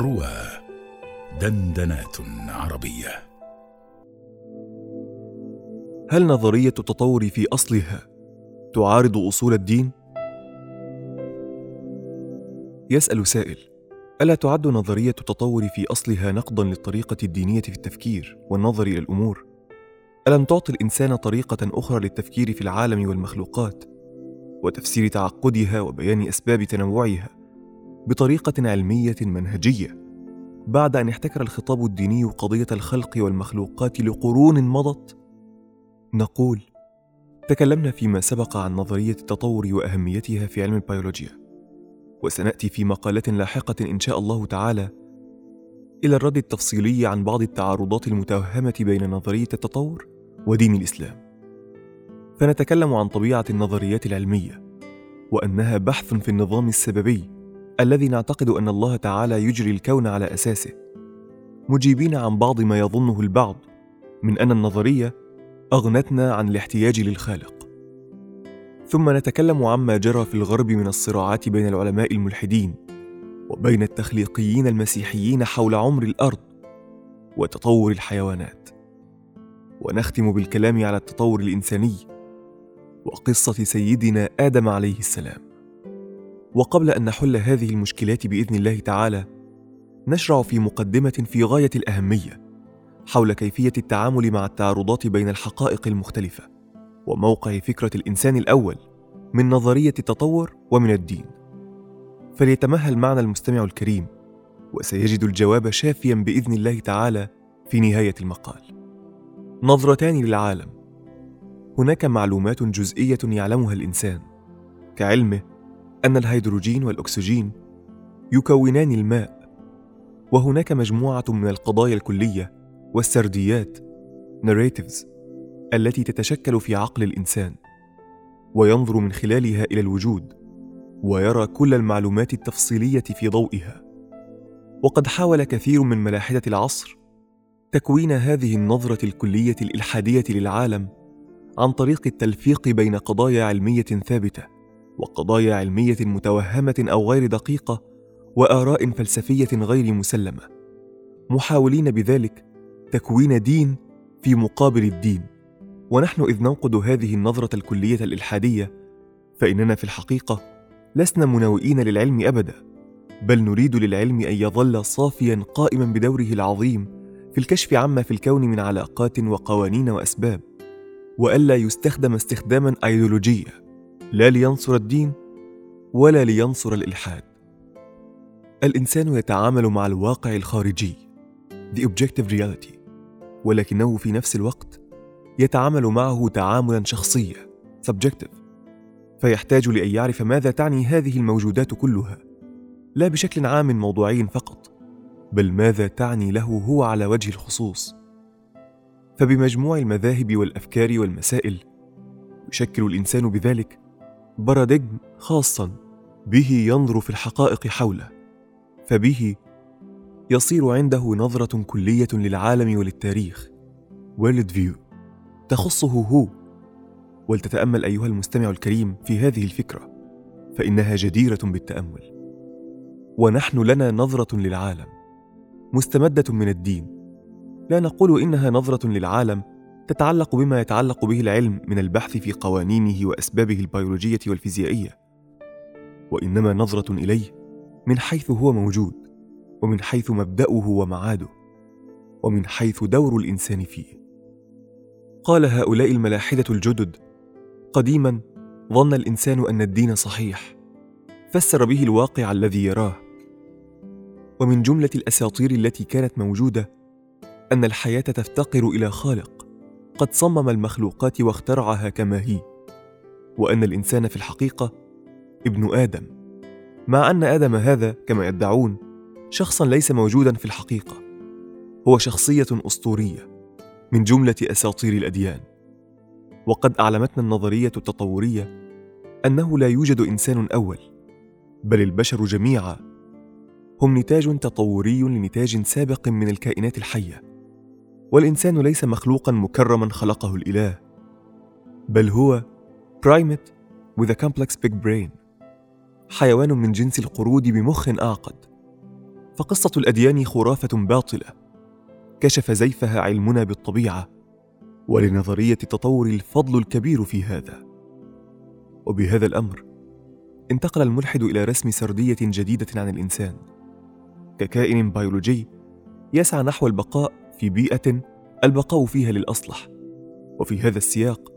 روى دندنات عربية هل نظرية التطور في أصلها تعارض أصول الدين؟ يسأل سائل: ألا تعد نظرية التطور في أصلها نقضا للطريقة الدينية في التفكير والنظر إلى الأمور؟ ألم تعطي الإنسان طريقة أخرى للتفكير في العالم والمخلوقات وتفسير تعقدها وبيان أسباب تنوعها بطريقة علمية منهجية بعد أن احتكر الخطاب الديني قضية الخلق والمخلوقات لقرون مضت؟ نقول تكلمنا فيما سبق عن نظرية التطور وأهميتها في علم البيولوجيا وسنأتي في مقالة لاحقة إن شاء الله تعالى إلى الرد التفصيلي عن بعض التعارضات المتوهمة بين نظرية التطور ودين الإسلام فنتكلم عن طبيعة النظريات العلمية وأنها بحث في النظام السببي الذي نعتقد أن الله تعالى يجري الكون على أساسه. مجيبين عن بعض ما يظنه البعض من أن النظرية أغنتنا عن الاحتياج للخالق. ثم نتكلم عما جرى في الغرب من الصراعات بين العلماء الملحدين وبين التخليقيين المسيحيين حول عمر الأرض وتطور الحيوانات. ونختم بالكلام على التطور الإنساني وقصة سيدنا آدم عليه السلام. وقبل أن نحل هذه المشكلات بإذن الله تعالى نشرع في مقدمة في غاية الأهمية حول كيفية التعامل مع التعارضات بين الحقائق المختلفة وموقع فكرة الإنسان الأول من نظرية التطور ومن الدين. فليتمهل معنا المستمع الكريم وسيجد الجواب شافيا بإذن الله تعالى في نهاية المقال. نظرتان للعالم. هناك معلومات جزئية يعلمها الإنسان كعلمه أن الهيدروجين والأكسجين يكونان الماء وهناك مجموعة من القضايا الكلية والسرديات narratives التي تتشكل في عقل الإنسان وينظر من خلالها إلى الوجود ويرى كل المعلومات التفصيلية في ضوئها. وقد حاول كثير من ملاحدة العصر تكوين هذه النظرة الكلية الإلحادية للعالم عن طريق التلفيق بين قضايا علمية ثابتة. وقضايا علمية متوهمة أو غير دقيقة وآراء فلسفية غير مسلمة. محاولين بذلك تكوين دين في مقابل الدين. ونحن إذ ننقد هذه النظرة الكلية الإلحادية فإننا في الحقيقة لسنا مناوئين للعلم أبدا بل نريد للعلم أن يظل صافيا قائما بدوره العظيم في الكشف عما في الكون من علاقات وقوانين وأسباب وألا يستخدم استخداما ايديولوجيا لا لينصر الدين ولا لينصر الإلحاد. الإنسان يتعامل مع الواقع الخارجي the objective reality ولكنه في نفس الوقت يتعامل معه تعاملا شخصيا subjective. فيحتاج لأن يعرف ماذا تعني هذه الموجودات كلها لا بشكل عام موضوعي فقط بل ماذا تعني له هو على وجه الخصوص. فبمجموع المذاهب والأفكار والمسائل يشكل الإنسان بذلك باراديجم خاصا به ينظر في الحقائق حوله فبه يصير عنده نظرة كلية للعالم وللتاريخ world view تخصه هو. ولتتأمل أيها المستمع الكريم في هذه الفكرة فإنها جديرة بالتأمل. ونحن لنا نظرة للعالم مستمدة من الدين. لا نقول إنها نظرة للعالم تتعلق بما يتعلق به العلم من البحث في قوانينه وأسبابه البيولوجية والفيزيائية. وإنما نظرة إليه من حيث هو موجود ومن حيث مبدأه ومعاده ومن حيث دور الإنسان فيه. قال هؤلاء الملاحدة الجدد قديما ظن الإنسان أن الدين صحيح فسر به الواقع الذي يراه. ومن جملة الأساطير التي كانت موجودة أن الحياة تفتقر إلى خالق. قد صمم المخلوقات واخترعها كما هي. وأن الإنسان في الحقيقة ابن آدم. مع أن آدم هذا كما يدعون شخصا ليس موجودا في الحقيقة. هو شخصية أسطورية من جملة أساطير الأديان. وقد أعلمتنا النظرية التطورية أنه لا يوجد إنسان أول بل البشر جميعا. هم نتاج تطوري لنتاج سابق من الكائنات الحية. والإنسان ليس مخلوقا مكرما خلقه الإله بل هو primate with a complex big brain حيوان من جنس القرود بمخ اعقد فقصة الأديان خرافة باطلة. كشف زيفها علمنا بالطبيعة ولنظرية التطور الفضل الكبير في هذا. وبهذا الأمر انتقل الملحد إلى رسم سردية جديدة عن الإنسان. ككائن بيولوجي يسعى نحو البقاء في بيئة البقاء فيها للأصلح. وفي هذا السياق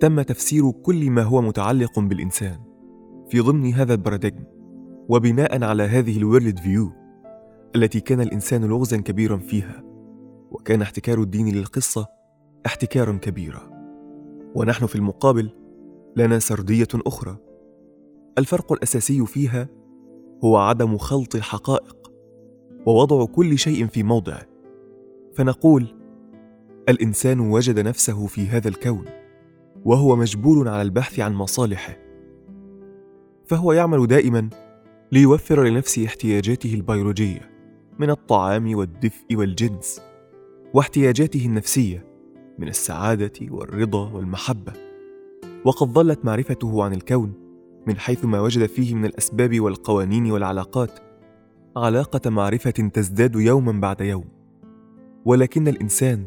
تم تفسير كل ما هو متعلق بالإنسان في ضمن هذا ال paradigm وبناء على هذه ال world view التي كان الإنسان لغزا كبيرا فيها وكان احتكار الدين للقصة احتكارا كبيرا. ونحن في المقابل لنا سردية أخرى. الفرق الأساسي فيها هو عدم خلط الحقائق ووضع كل شيء في موضعه فنقول الإنسان وجد نفسه في هذا الكون وهو مجبور على البحث عن مصالحه. فهو يعمل دائما ليوفر لنفسه احتياجاته البيولوجية من الطعام والدفء والجنس واحتياجاته النفسية من السعادة والرضا والمحبة. وقد ظلت معرفته عن الكون من حيث ما وجد فيه من الأسباب والقوانين والعلاقات علاقة معرفة تزداد يوما بعد يوم. ولكن الإنسان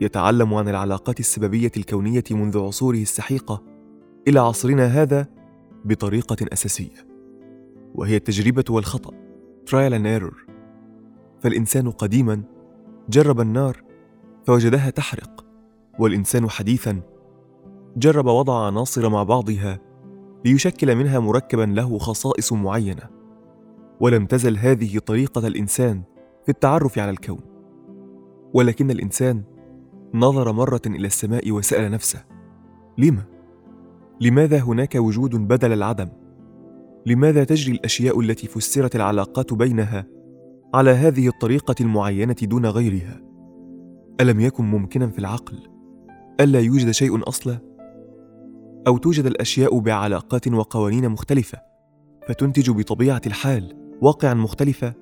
يتعلم عن العلاقات السببية الكونية منذ عصوره السحيقة إلى عصرنا هذا بطريقة أساسية وهي التجربة والخطأ trial and error. فالإنسان قديما جرب النار فوجدها تحرق والإنسان حديثا جرب وضع عناصر مع بعضها ليشكل منها مركبا له خصائص معينة. ولم تزل هذه طريقة الإنسان في التعرف على الكون. ولكن الإنسان نظر مرة إلى السماء وسأل نفسه لم لماذا هناك وجود بدل العدم؟ لماذا تجري الأشياء التي فسرت العلاقات بينها على هذه الطريقة المعينة دون غيرها؟ ألم يكن ممكنا في العقل ألا يوجد شيء أصلا؟ أو توجد الأشياء بعلاقات وقوانين مختلفة فتنتج بطبيعة الحال واقعا مختلفا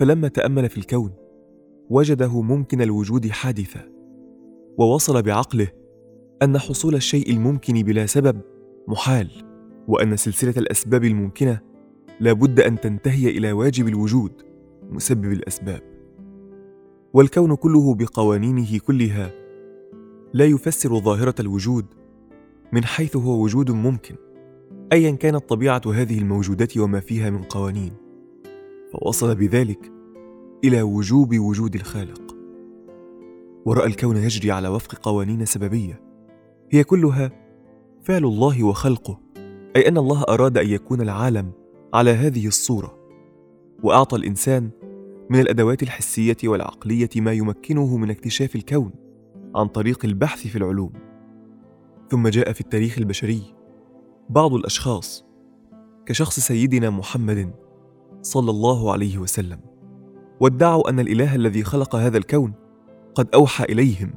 فلما تأمل في الكون وجده ممكن الوجود حادثا ووصل بعقله أن حصول الشيء الممكن بلا سبب محال وأن سلسلة الأسباب الممكنة لا بد أن تنتهي إلى واجب الوجود مسبب الأسباب. والكون كله بقوانينه كلها لا يفسر ظاهرة الوجود من حيث هو وجود ممكن ايا كانت طبيعة هذه الموجودات وما فيها من قوانين. فوصل بذلك إلى وجوب وجود الخالق. ورأى الكون يجري على وفق قوانين سببية هي كلها فعل الله وخلقه أي أن الله أراد أن يكون العالم على هذه الصورة وأعطى الإنسان من الأدوات الحسية والعقلية ما يمكنه من اكتشاف الكون عن طريق البحث في العلوم. ثم جاء في التاريخ البشري بعض الأشخاص كشخص سيدنا محمد صلى الله عليه وسلم. وادعوا أن الإله الذي خلق هذا الكون قد أوحى إليهم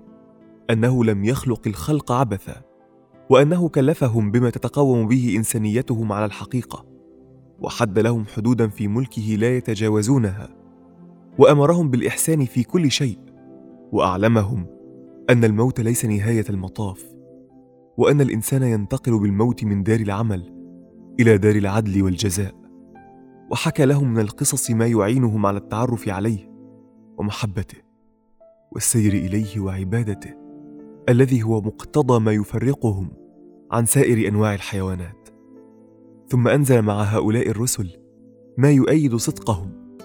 أنه لم يخلق الخلق عبثا وأنه كلفهم بما تتقوم به إنسانيتهم على الحقيقة وحد لهم حدودا في ملكه لا يتجاوزونها وأمرهم بالإحسان في كل شيء وأعلمهم أن الموت ليس نهاية المطاف وأن الإنسان ينتقل بالموت من دار العمل إلى دار العدل والجزاء. وحكى لهم من القصص ما يعينهم على التعرف عليه ومحبته والسير إليه وعبادته الذي هو مقتضى ما يفرقهم عن سائر أنواع الحيوانات. ثم أنزل مع هؤلاء الرسل ما يؤيد صدقهم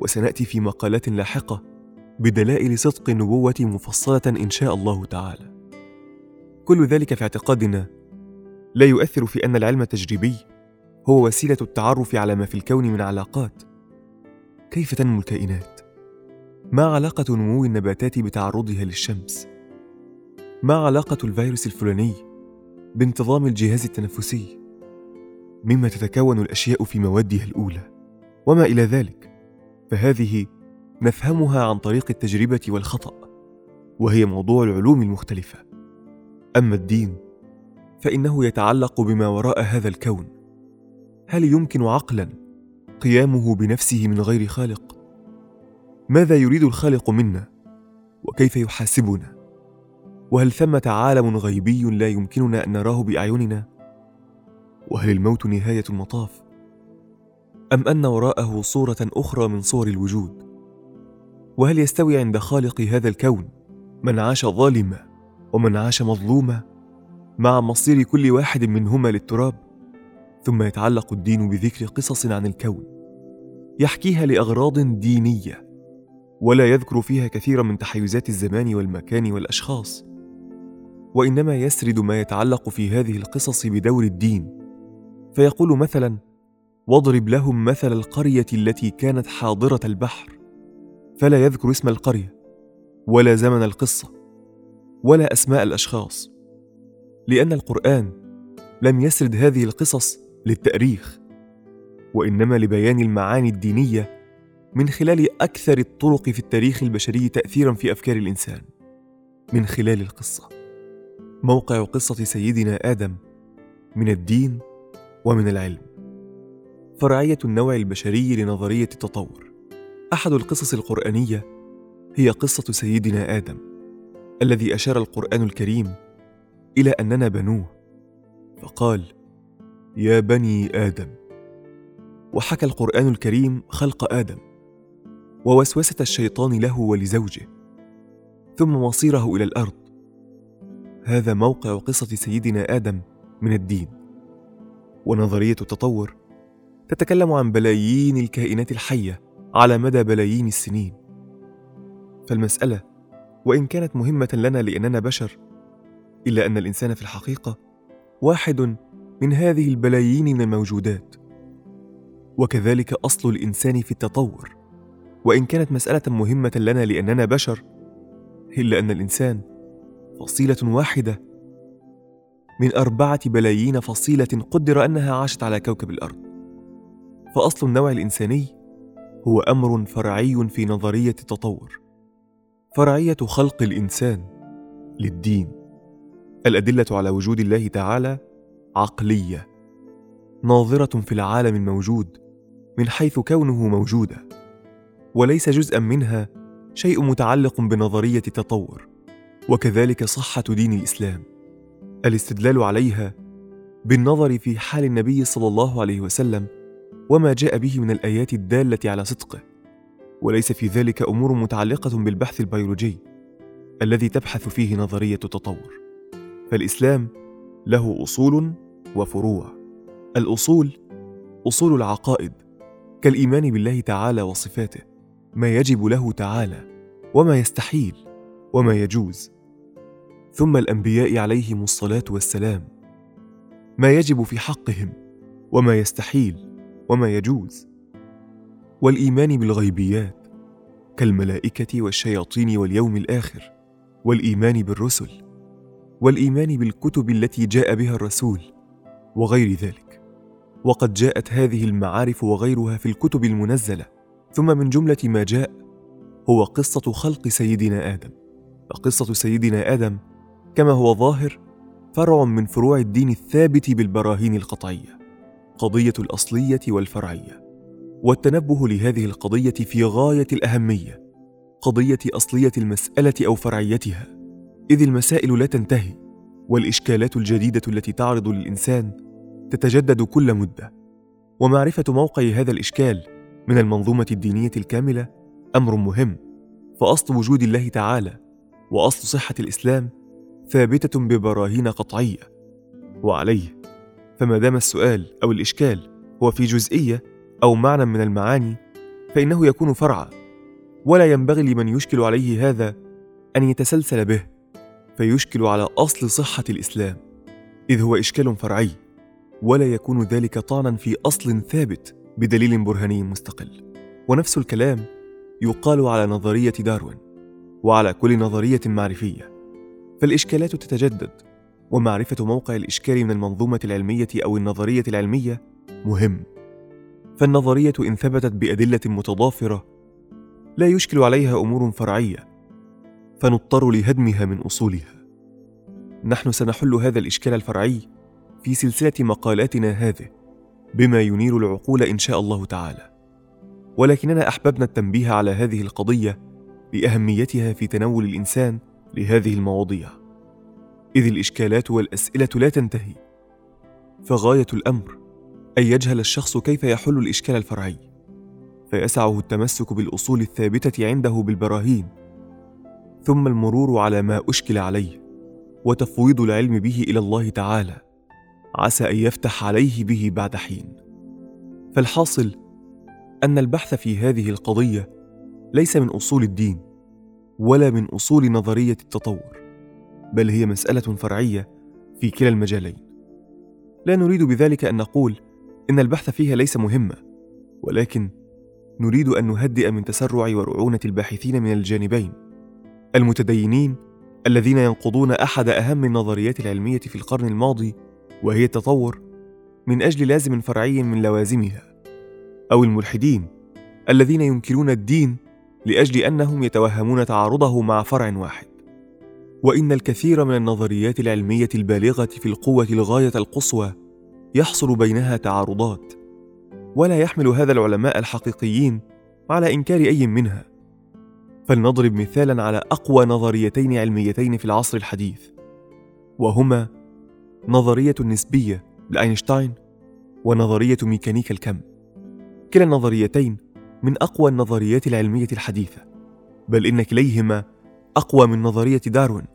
وسنأتي في مقالات لاحقة بدلائل صدق النبوة مفصلة إن شاء الله تعالى. كل ذلك في اعتقادنا لا يؤثر في أن العلم التجريبي هو وسيلة التعرف على ما في الكون من علاقات. كيف تنمو الكائنات؟ ما علاقة نمو النباتات بتعرضها للشمس؟ ما علاقة الفيروس الفلاني بانتظام الجهاز التنفسي؟ مما تتكون الأشياء في موادها الأولى وما إلى ذلك؟ فهذه نفهمها عن طريق التجربة والخطأ وهي موضوع العلوم المختلفة. أما الدين فإنه يتعلق بما وراء هذا الكون. هل يمكن عقلا قيامه بنفسه من غير خالق؟ ماذا يريد الخالق منا؟ وكيف يحاسبنا؟ وهل ثمة عالم غيبي لا يمكننا أن نراه بأعيننا؟ وهل الموت نهاية المطاف؟ أم أن وراءه صورة أخرى من صور الوجود؟ وهل يستوي عند خالق هذا الكون من عاش ظالما ومن عاش مظلوما مع مصير كل واحد منهما للتراب؟ ثم يتعلق الدين بذكر قصص عن الكون. يحكيها لأغراض دينية ولا يذكر فيها كثيرا من تحيزات الزمان والمكان والأشخاص. وإنما يسرد ما يتعلق في هذه القصص بدور الدين. فيقول مثلا واضرب لهم مثل القرية التي كانت حاضرة البحر فلا يذكر اسم القرية ولا زمن القصة ولا أسماء الأشخاص لأن القرآن لم يسرد هذه القصص للتأريخ وإنما لبيان المعاني الدينية من خلال أكثر الطرق في التاريخ البشري تاثيرا في أفكار الإنسان. من خلال القصة. موقع قصة سيدنا آدم من الدين ومن العلم. فرعية النوع البشري لنظرية التطور. أحد القصص القرآنية هي قصة سيدنا آدم الذي أشار القرآن الكريم إلى أننا بنوه فقال يا بني آدم. وحكى القرآن الكريم خلق آدم ووسوسة الشيطان له ولزوجه ثم مصيره إلى الأرض. هذا موقع قصة سيدنا آدم من الدين. ونظرية التطور تتكلم عن بلايين الكائنات الحية على مدى بلايين السنين. فالمسألة وإن كانت مهمة لنا لأننا بشر إلا أن الإنسان في الحقيقة واحد من هذه البلايين من الموجودات. وكذلك أصل الإنسان في التطور. وإن كانت مسألة مهمة لنا لأننا بشر إلا أن الإنسان فصيلة واحدة. من أربعة بلايين فصيلة قدر أنها عاشت على كوكب الأرض. فأصل النوع الإنساني هو أمر فرعي في نظرية التطور. فرعية خلق الإنسان للدين. الأدلة على وجود الله تعالى عقلية. ناظرة في العالم الموجود من حيث كونه موجودا وليس جزءا منها شيء متعلق بنظرية التطور وكذلك صحة دين الإسلام. الاستدلال عليها بالنظر في حال النبي صلى الله عليه وسلم وما جاء به من الآيات الدالة على صدقه. وليس في ذلك أمور متعلقة بالبحث البيولوجي الذي تبحث فيه نظرية التطور. فالإسلام له أصول وفروع. الأصول أصول العقائد كالإيمان بالله تعالى وصفاته ما يجب له تعالى وما يستحيل وما يجوز. ثم الأنبياء عليهم الصلاة والسلام ما يجب في حقهم وما يستحيل وما يجوز. والإيمان بالغيبيات كالملائكة والشياطين واليوم الآخر والإيمان بالرسل والإيمان بالكتب التي جاء بها الرسول. وغير ذلك. وقد جاءت هذه المعارف وغيرها في الكتب المنزلة ثم من جملة ما جاء هو قصة خلق سيدنا آدم. فقصه سيدنا آدم كما هو ظاهر فرع من فروع الدين الثابت بالبراهين القطعية قضية الأصلية والفرعية. والتنبه لهذه القضية في غاية الأهمية قضية أصلية المسألة أو فرعيتها. إذ المسائل لا تنتهي والإشكالات الجديدة التي تعرض للإنسان تتجدد كل مدة. ومعرفة موقع هذا الإشكال من المنظومة الدينية الكاملة أمر مهم. فأصل وجود الله تعالى وأصل صحة الإسلام ثابتة ببراهين قطعية. وعليه فما دام السؤال أو الإشكال هو في جزئية أو معنى من المعاني فإنه يكون فرعا. ولا ينبغي لمن يشكل عليه هذا أن يتسلسل به فيشكل على أصل صحة الإسلام. إذ هو إشكال فرعي. ولا يكون ذلك طعنا في أصل ثابت بدليل برهاني مستقل. ونفس الكلام يقال على نظرية داروين وعلى كل نظرية معرفية. فالإشكالات تتجدد ومعرفة موقع الإشكال من المنظومة العلمية أو النظرية العلمية مهم. فالنظرية إن ثبتت بأدلة متضافرة لا يشكل عليها أمور فرعية فنضطر لهدمها من أصولها. نحن سنحل هذا الإشكال الفرعي في سلسلة مقالاتنا هذه بما ينير العقول إن شاء الله تعالى. ولكننا أحببنا التنبيه على هذه القضية لأهميتها في تناول الإنسان لهذه المواضيع. إذ الإشكالات والأسئلة لا تنتهي فغاية الأمر أن يجهل الشخص كيف يحل الإشكال الفرعي. فيسعه التمسك بالأصول الثابتة عنده بالبراهين ثم المرور على ما أشكل عليه وتفويض العلم به إلى الله تعالى. عسى أن يفتح عليه به بعد حين. فالحاصل أن البحث في هذه القضية ليس من أصول الدين ولا من أصول نظرية التطور بل هي مسألة فرعية في كلا المجالين. لا نريد بذلك أن نقول إن البحث فيها ليس مهما ولكن نريد أن نهدئ من تسرع ورعونة الباحثين من الجانبين المتدينين الذين ينقضون أحد أهم النظريات العلمية في القرن الماضي وهي التطور من أجل لازم فرعي من لوازمها أو الملحدين الذين ينكرون الدين لأجل أنهم يتوهمون تعارضه مع فرع واحد. وإن الكثير من النظريات العلمية البالغة في القوة الغاية القصوى يحصل بينها تعارضات ولا يحمل هذا العلماء الحقيقيين على إنكار أي منها. فلنضرب مثالا على أقوى نظريتين علميتين في العصر الحديث وهما نظرية النسبية لأينشتاين ونظرية ميكانيكا الكم. كلا النظريتين من أقوى النظريات العلمية الحديثة بل إن كليهما أقوى من نظرية داروين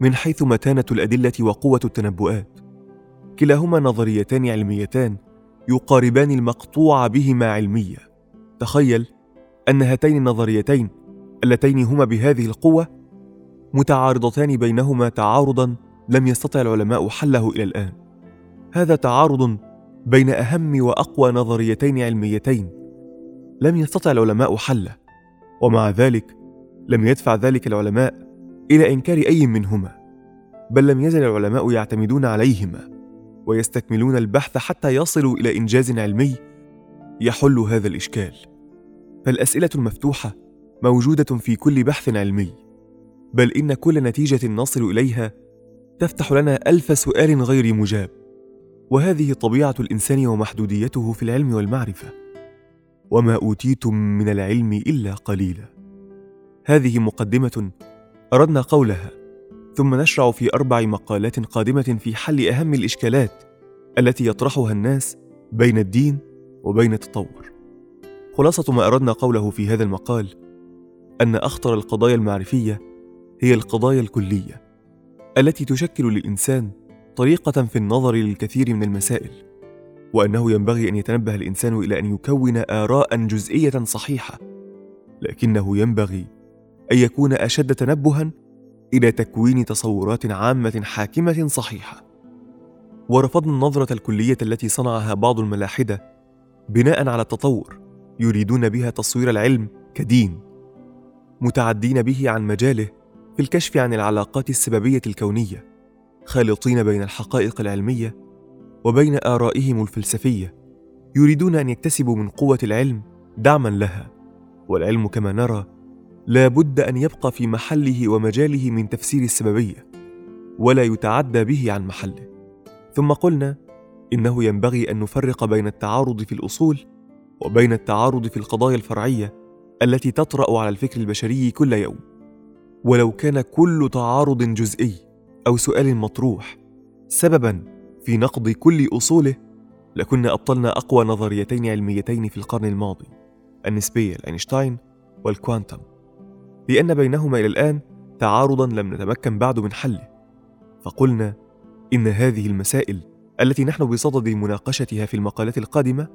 من حيث متانة الأدلة وقوة التنبؤات. كلاهما نظريتان علميتان يقاربان المقطوع بهما علمية تخيل أن هاتين النظريتين اللتين هما بهذه القوة متعارضتان بينهما تعارضا لم يستطع العلماء حله إلى الآن. هذا تعارض بين أهم وأقوى نظريتين علميتين. لم يستطع العلماء حله ومع ذلك لم يدفع ذلك العلماء إلى إنكار أي منهما بل لم يزل العلماء يعتمدون عليهما ويستكملون البحث حتى يصلوا إلى إنجاز علمي يحل هذا الإشكال. فالأسئلة المفتوحة موجودة في كل بحث علمي بل إن كل نتيجة نصل إليها تفتح لنا ألف سؤال غير مجاب. وهذه طبيعة الإنسان ومحدوديته في العلم والمعرفة. وما أوتيتم من العلم إلا قليلا. هذه مقدمة أردنا قولها. ثم نشرع في أربع مقالات قادمة في حل أهم الإشكالات التي يطرحها الناس بين الدين وبين التطور. خلاصة ما أردنا قوله في هذا المقال أن أخطر القضايا المعرفية هي القضايا الكلية. التي تشكل للإنسان طريقة في النظر للكثير من المسائل وأنه ينبغي أن يتنبه الإنسان إلى أن يكون اراء جزئية صحيحة لكنه ينبغي أن يكون أشد تنبها إلى تكوين تصورات عامة حاكمة صحيحة. ورفضنا النظرة الكلية التي صنعها بعض الملاحدة بناء على التطور يريدون بها تصوير العلم كدين متعدين به عن مجاله في الكشف عن العلاقات السببية الكونية خالطين بين الحقائق العلمية وبين آرائهم الفلسفية يريدون أن يكتسبوا من قوة العلم دعما لها. والعلم كما نرى لا بد أن يبقى في محله ومجاله من تفسير السببية ولا يتعدى به عن محله. ثم قلنا إنه ينبغي أن نفرق بين التعارض في الأصول وبين التعارض في القضايا الفرعية التي تطرأ على الفكر البشري كل يوم. ولو كان كل تعارض جزئي أو سؤال مطروح سببا في نقض كل أصوله لكنا أبطلنا أقوى نظريتين علميتين في القرن الماضي النسبية لأينشتاين والكوانتم. لأن بينهما إلى الآن تعارضا لم نتمكن بعد من حله. فقلنا إن هذه المسائل التي نحن بصدد مناقشتها في المقالات القادمة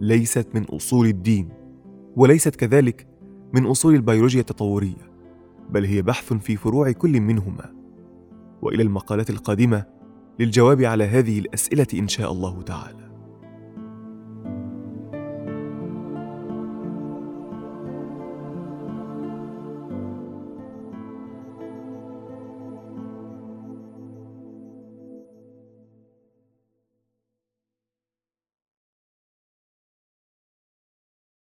ليست من أصول الدين وليست كذلك من أصول البيولوجيا التطورية. بل هي بحث في فروع كل منهما. وإلى المقالات القادمة للجواب على هذه الأسئلة إن شاء الله تعالى.